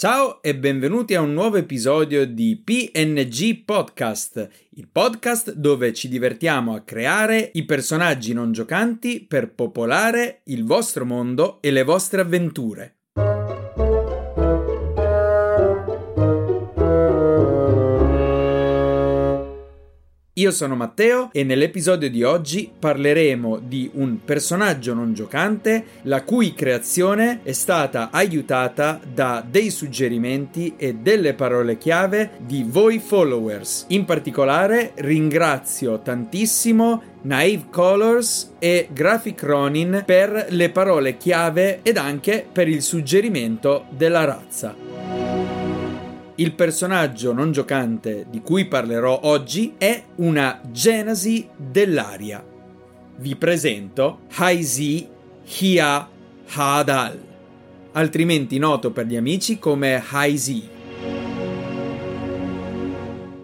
Ciao e benvenuti a un nuovo episodio di PNG Podcast, il podcast dove ci divertiamo a creare i personaggi non giocanti per popolare il vostro mondo e le vostre avventure. Io sono Matteo e nell'episodio di oggi parleremo di un personaggio non giocante la cui creazione è stata aiutata da dei suggerimenti e delle parole chiave di voi followers. In particolare ringrazio tantissimo Naive Colors e Graphic Ronin per le parole chiave ed anche per il suggerimento della razza. Il personaggio non giocante di cui parlerò oggi è una genesi dell'aria. Vi presento Haizi Hia Hadal, altrimenti noto per gli amici come Haizi.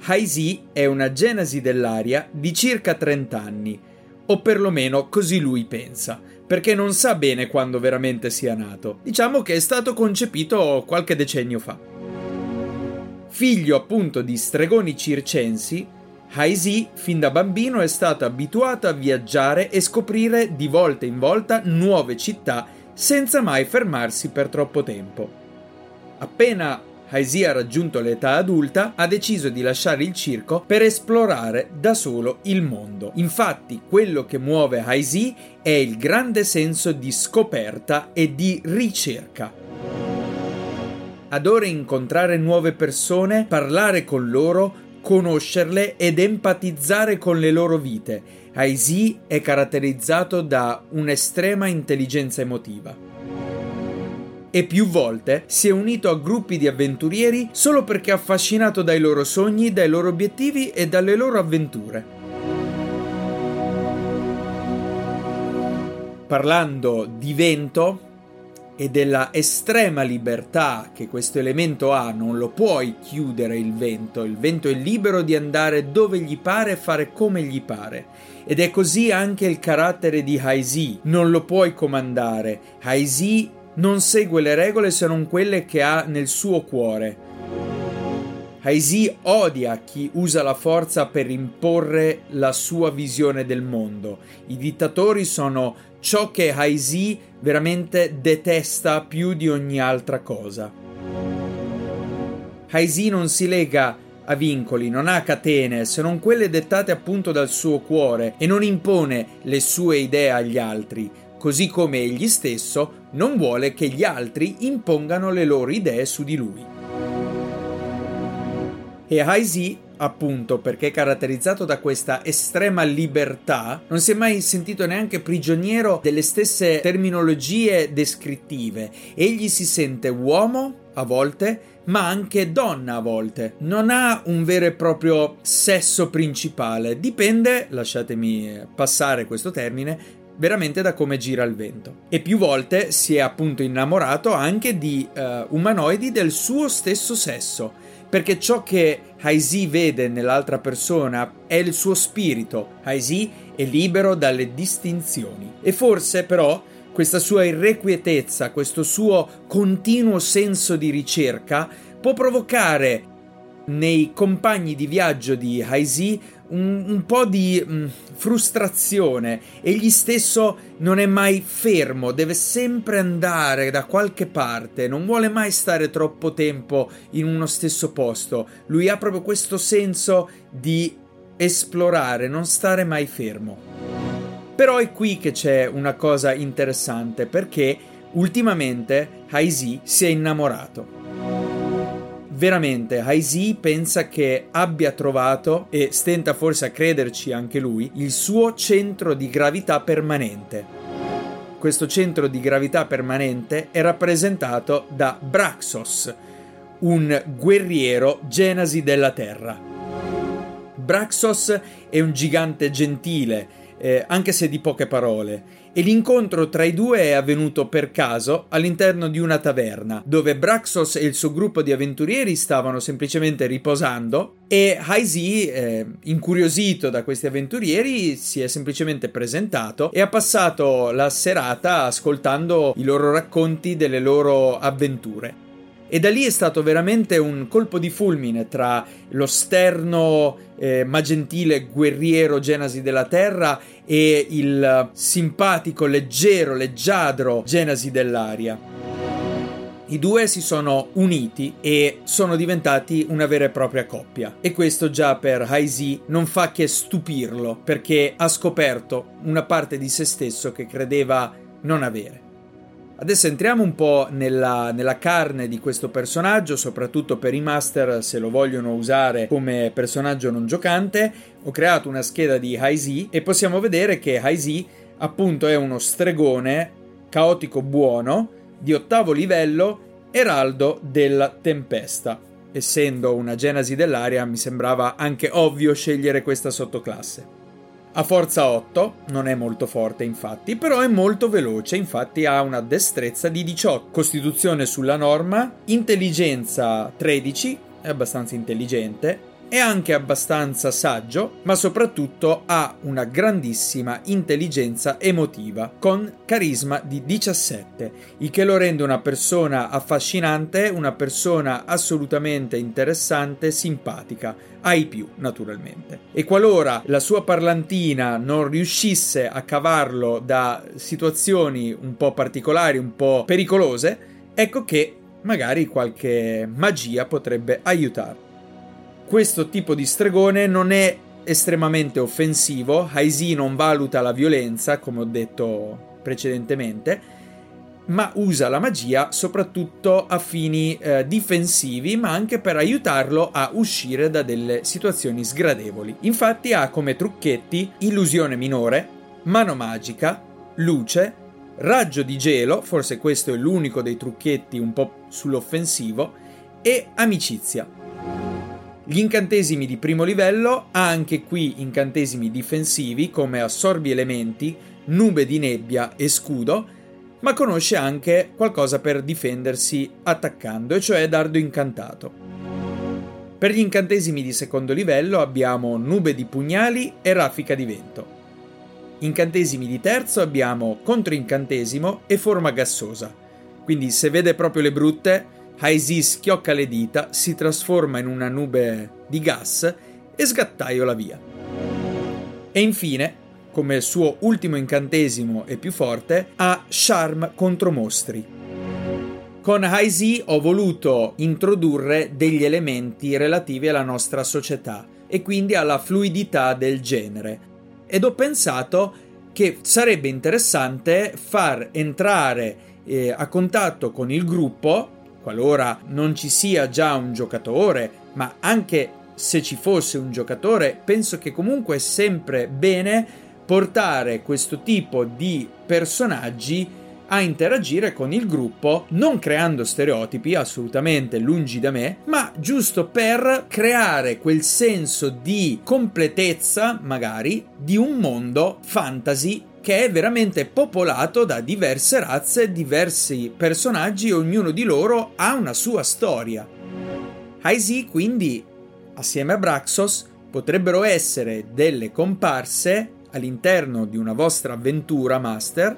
Haizi è una genesi dell'aria di circa 30 anni, o perlomeno così lui pensa, perché non sa bene quando veramente sia nato. Diciamo che è stato concepito qualche decennio fa. Figlio appunto di stregoni circensi, Haisi fin da bambino è stato abituato a viaggiare e scoprire di volta in volta nuove città senza mai fermarsi per troppo tempo. Appena Haisi ha raggiunto l'età adulta, ha deciso di lasciare il circo per esplorare da solo il mondo. Infatti, quello che muove Haisi è il grande senso di scoperta e di ricerca adora incontrare nuove persone, parlare con loro, conoscerle ed empatizzare con le loro vite. Aizi è caratterizzato da un'estrema intelligenza emotiva. E più volte si è unito a gruppi di avventurieri solo perché affascinato dai loro sogni, dai loro obiettivi e dalle loro avventure. Parlando di vento, e della estrema libertà che questo elemento ha, non lo puoi chiudere il vento, il vento è libero di andare dove gli pare e fare come gli pare. Ed è così anche il carattere di Haizi, non lo puoi comandare. Haizi non segue le regole se non quelle che ha nel suo cuore. Haizi odia chi usa la forza per imporre la sua visione del mondo. I dittatori sono ciò che Haizi veramente detesta più di ogni altra cosa. Haizi non si lega a vincoli, non ha catene se non quelle dettate appunto dal suo cuore e non impone le sue idee agli altri, così come egli stesso non vuole che gli altri impongano le loro idee su di lui. E Haizi appunto perché è caratterizzato da questa estrema libertà, non si è mai sentito neanche prigioniero delle stesse terminologie descrittive. Egli si sente uomo a volte, ma anche donna a volte. Non ha un vero e proprio sesso principale, dipende, lasciatemi passare questo termine, veramente da come gira il vento. E più volte si è appunto innamorato anche di uh, umanoidi del suo stesso sesso perché ciò che Haizi vede nell'altra persona è il suo spirito. Haizi è libero dalle distinzioni. E forse però questa sua irrequietezza, questo suo continuo senso di ricerca può provocare nei compagni di viaggio di Haizi un, un po' di mh, mm, frustrazione. Egli stesso non è mai fermo, deve sempre andare da qualche parte, non vuole mai stare troppo tempo in uno stesso posto. Lui ha proprio questo senso di esplorare, non stare mai fermo. Però è qui che c'è una cosa interessante perché ultimamente Haizi si è innamorato veramente Haizi pensa che abbia trovato, e stenta forse a crederci anche lui, il suo centro di gravità permanente. Questo centro di gravità permanente è rappresentato da Braxos, un guerriero genasi della Terra. Braxos è un gigante gentile, eh, anche se di poche parole, e l'incontro tra i due è avvenuto per caso all'interno di una taverna, dove Braxos e il suo gruppo di avventurieri stavano semplicemente riposando e Haizi, eh, incuriosito da questi avventurieri, si è semplicemente presentato e ha passato la serata ascoltando i loro racconti delle loro avventure. E da lì è stato veramente un colpo di fulmine tra lo sterno eh, ma gentile guerriero Genasi della Terra e il simpatico, leggero, leggiadro Genasi dell'aria. I due si sono uniti e sono diventati una vera e propria coppia. E questo già per Hai non fa che stupirlo, perché ha scoperto una parte di se stesso che credeva non avere. Adesso entriamo un po' nella, nella, carne di questo personaggio, soprattutto per i master se lo vogliono usare come personaggio non giocante. Ho creato una scheda di Hai e possiamo vedere che Hai appunto è uno stregone caotico buono di ottavo livello, eraldo della tempesta. Essendo una genasi dell'aria mi sembrava anche ovvio scegliere questa sottoclasse. Ha forza 8, non è molto forte infatti, però è molto veloce, infatti ha una destrezza di 18, costituzione sulla norma, intelligenza 13, è abbastanza intelligente, è anche abbastanza saggio, ma soprattutto ha una grandissima intelligenza emotiva, con carisma di 17, il che lo rende una persona affascinante, una persona assolutamente interessante, simpatica, ai più naturalmente. E qualora la sua parlantina non riuscisse a cavarlo da situazioni un po' particolari, un po' pericolose, ecco che magari qualche magia potrebbe aiutarlo questo tipo di stregone non è estremamente offensivo, Haisi non valuta la violenza, come ho detto precedentemente, ma usa la magia soprattutto a fini eh, difensivi, ma anche per aiutarlo a uscire da delle situazioni sgradevoli. Infatti ha come trucchetti illusione minore, mano magica, luce, raggio di gelo, forse questo è l'unico dei trucchetti un po' sull'offensivo, e amicizia. Gli incantesimi di primo livello ha anche qui incantesimi difensivi come assorbi elementi, nube di nebbia e scudo, ma conosce anche qualcosa per difendersi attaccando, e cioè dardo incantato. Per gli incantesimi di secondo livello abbiamo nube di pugnali e raffica di vento. Incantesimi di terzo abbiamo controincantesimo e forma gassosa. Quindi se vede proprio le brutte, Haisi schiocca le dita, si trasforma in una nube di gas e sgattaiola via. E infine, come suo ultimo incantesimo e più forte, ha Charm contro mostri. Con Haisi ho voluto introdurre degli elementi relativi alla nostra società e quindi alla fluidità del genere. Ed ho pensato che sarebbe interessante far entrare eh, a contatto con il gruppo qualora non ci sia già un giocatore, ma anche se ci fosse un giocatore, penso che comunque è sempre bene portare questo tipo di personaggi a interagire con il gruppo, non creando stereotipi, assolutamente lungi da me, ma giusto per creare quel senso di completezza, magari, di un mondo fantasy che è veramente popolato da diverse razze, diversi personaggi, ognuno di loro ha una sua storia. Aizi quindi, assieme a Braxos, potrebbero essere delle comparse all'interno di una vostra avventura master,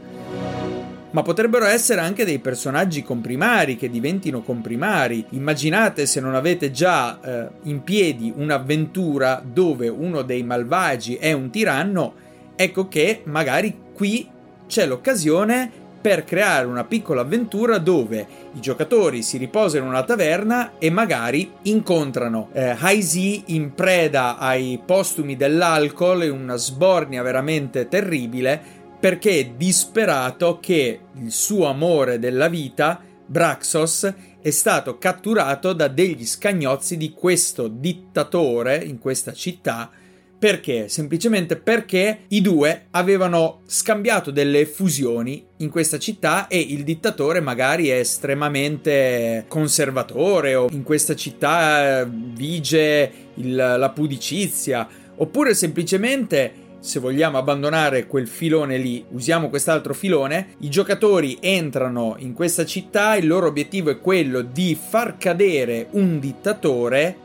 ma potrebbero essere anche dei personaggi comprimari che diventino comprimari. Immaginate se non avete già eh, in piedi un'avventura dove uno dei malvagi è un tiranno, ecco che magari qui c'è l'occasione per creare una piccola avventura dove i giocatori si riposano in una taverna e magari incontrano eh, Hai-Z in preda ai postumi dell'alcol e una sbornia veramente terribile perché è disperato che il suo amore della vita, Braxos, è stato catturato da degli scagnozzi di questo dittatore in questa città perché? Semplicemente perché i due avevano scambiato delle fusioni in questa città e il dittatore magari è estremamente conservatore o in questa città eh, vige il, la pudicizia oppure semplicemente se vogliamo abbandonare quel filone lì, usiamo quest'altro filone, i giocatori entrano in questa città, il loro obiettivo è quello di far cadere un dittatore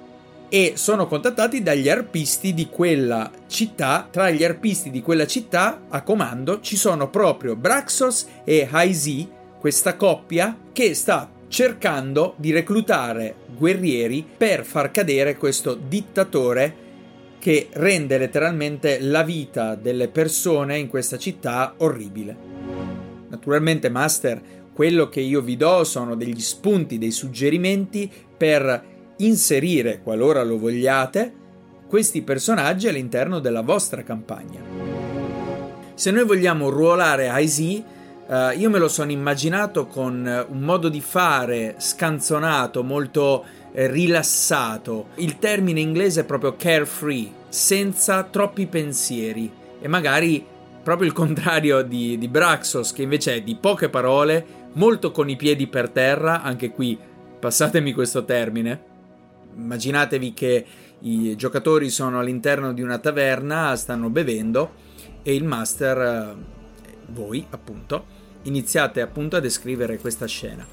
e sono contattati dagli arpisti di quella città. Tra gli arpisti di quella città a comando ci sono proprio Braxos e Haizi, questa coppia che sta cercando di reclutare guerrieri per far cadere questo dittatore che rende letteralmente la vita delle persone in questa città orribile. Naturalmente, Master, quello che io vi do sono degli spunti, dei suggerimenti per inserire, qualora lo vogliate, questi personaggi all'interno della vostra campagna. Se noi vogliamo ruolare IZ, Uh, io me lo sono immaginato con un modo di fare scanzonato, molto eh, rilassato. Il termine inglese è proprio carefree, senza troppi pensieri e magari proprio il contrario di, di Braxos, che invece è di poche parole, molto con i piedi per terra, anche qui passatemi questo termine. Immaginatevi che i giocatori sono all'interno di una taverna, stanno bevendo e il master, eh, voi appunto, iniziate appunto a descrivere questa scena.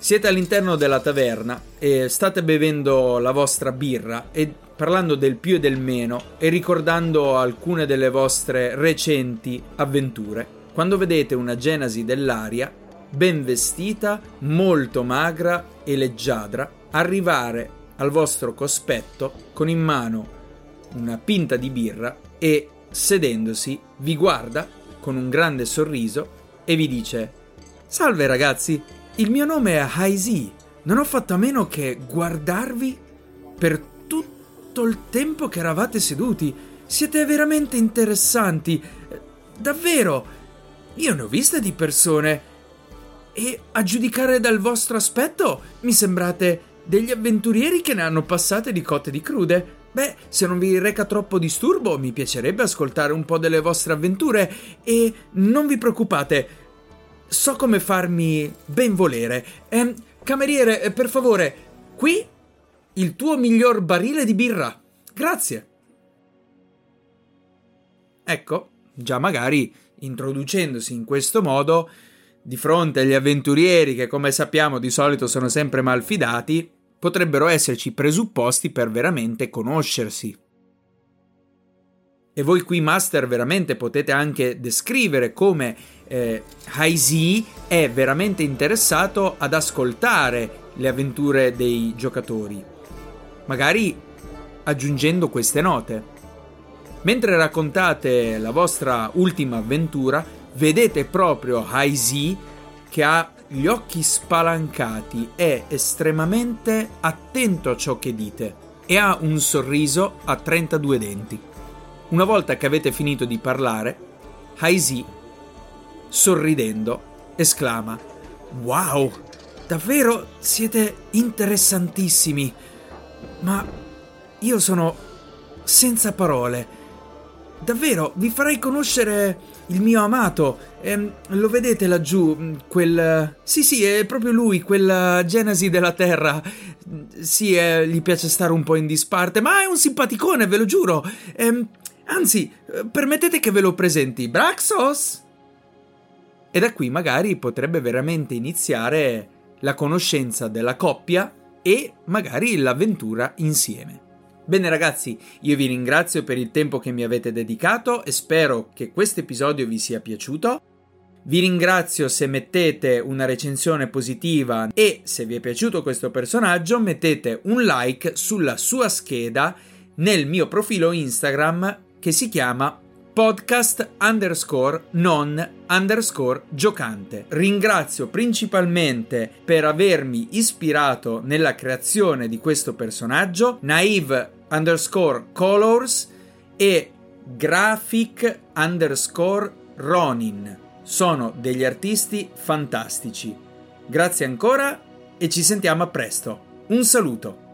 Siete all'interno della taverna e state bevendo la vostra birra e parlando del più e del meno e ricordando alcune delle vostre recenti avventure, quando vedete una Genasi dell'aria, ben vestita, molto magra e leggiadra, arrivare al vostro cospetto con in mano una pinta di birra e, sedendosi, vi guarda con un grande sorriso e vi dice Salve ragazzi, il mio nome è Haizi. Non ho fatto a meno che guardarvi per tutto il tempo che eravate seduti. Siete veramente interessanti. Davvero. Io ne ho viste di persone. E a giudicare dal vostro aspetto, mi sembrate degli avventurieri che ne hanno passate di cotte di crude. Beh, se non vi reca troppo disturbo, mi piacerebbe ascoltare un po' delle vostre avventure e non vi preoccupate, so come farmi ben volere. Eh, cameriere, per favore, qui il tuo miglior barile di birra. Grazie. Ecco, già magari introducendosi in questo modo, di fronte agli avventurieri che come sappiamo di solito sono sempre malfidati, potrebbero esserci presupposti per veramente conoscersi. E voi qui, Master, veramente potete anche descrivere come eh, Haizi è veramente interessato ad ascoltare le avventure dei giocatori, magari aggiungendo queste note. Mentre raccontate la vostra ultima avventura, vedete proprio Haizi che ha gli occhi spalancati, è estremamente attento a ciò che dite e ha un sorriso a 32 denti. Una volta che avete finito di parlare, Haizi sorridendo, esclama: Wow, davvero siete interessantissimi. Ma io sono senza parole. Davvero, vi farei conoscere il mio amato. Eh, lo vedete laggiù? Mm, quel. Sì, sì, è proprio lui, quella Genesi della Terra. Sì, eh, gli piace stare un po' in disparte, ma è un simpaticone, ve lo giuro. Eh, anzi, permettete che ve lo presenti. Braxos! E da qui magari potrebbe veramente iniziare la conoscenza della coppia e magari l'avventura insieme. Bene ragazzi, io vi ringrazio per il tempo che mi avete dedicato e spero che questo episodio vi sia piaciuto. Vi ringrazio se mettete una recensione positiva e se vi è piaciuto questo personaggio mettete un like sulla sua scheda nel mio profilo Instagram che si chiama podcast underscore non underscore giocante. Ringrazio principalmente per avermi ispirato nella creazione di questo personaggio Naive underscore colors e graphic underscore Ronin. Sono degli artisti fantastici. Grazie ancora e ci sentiamo a presto. Un saluto.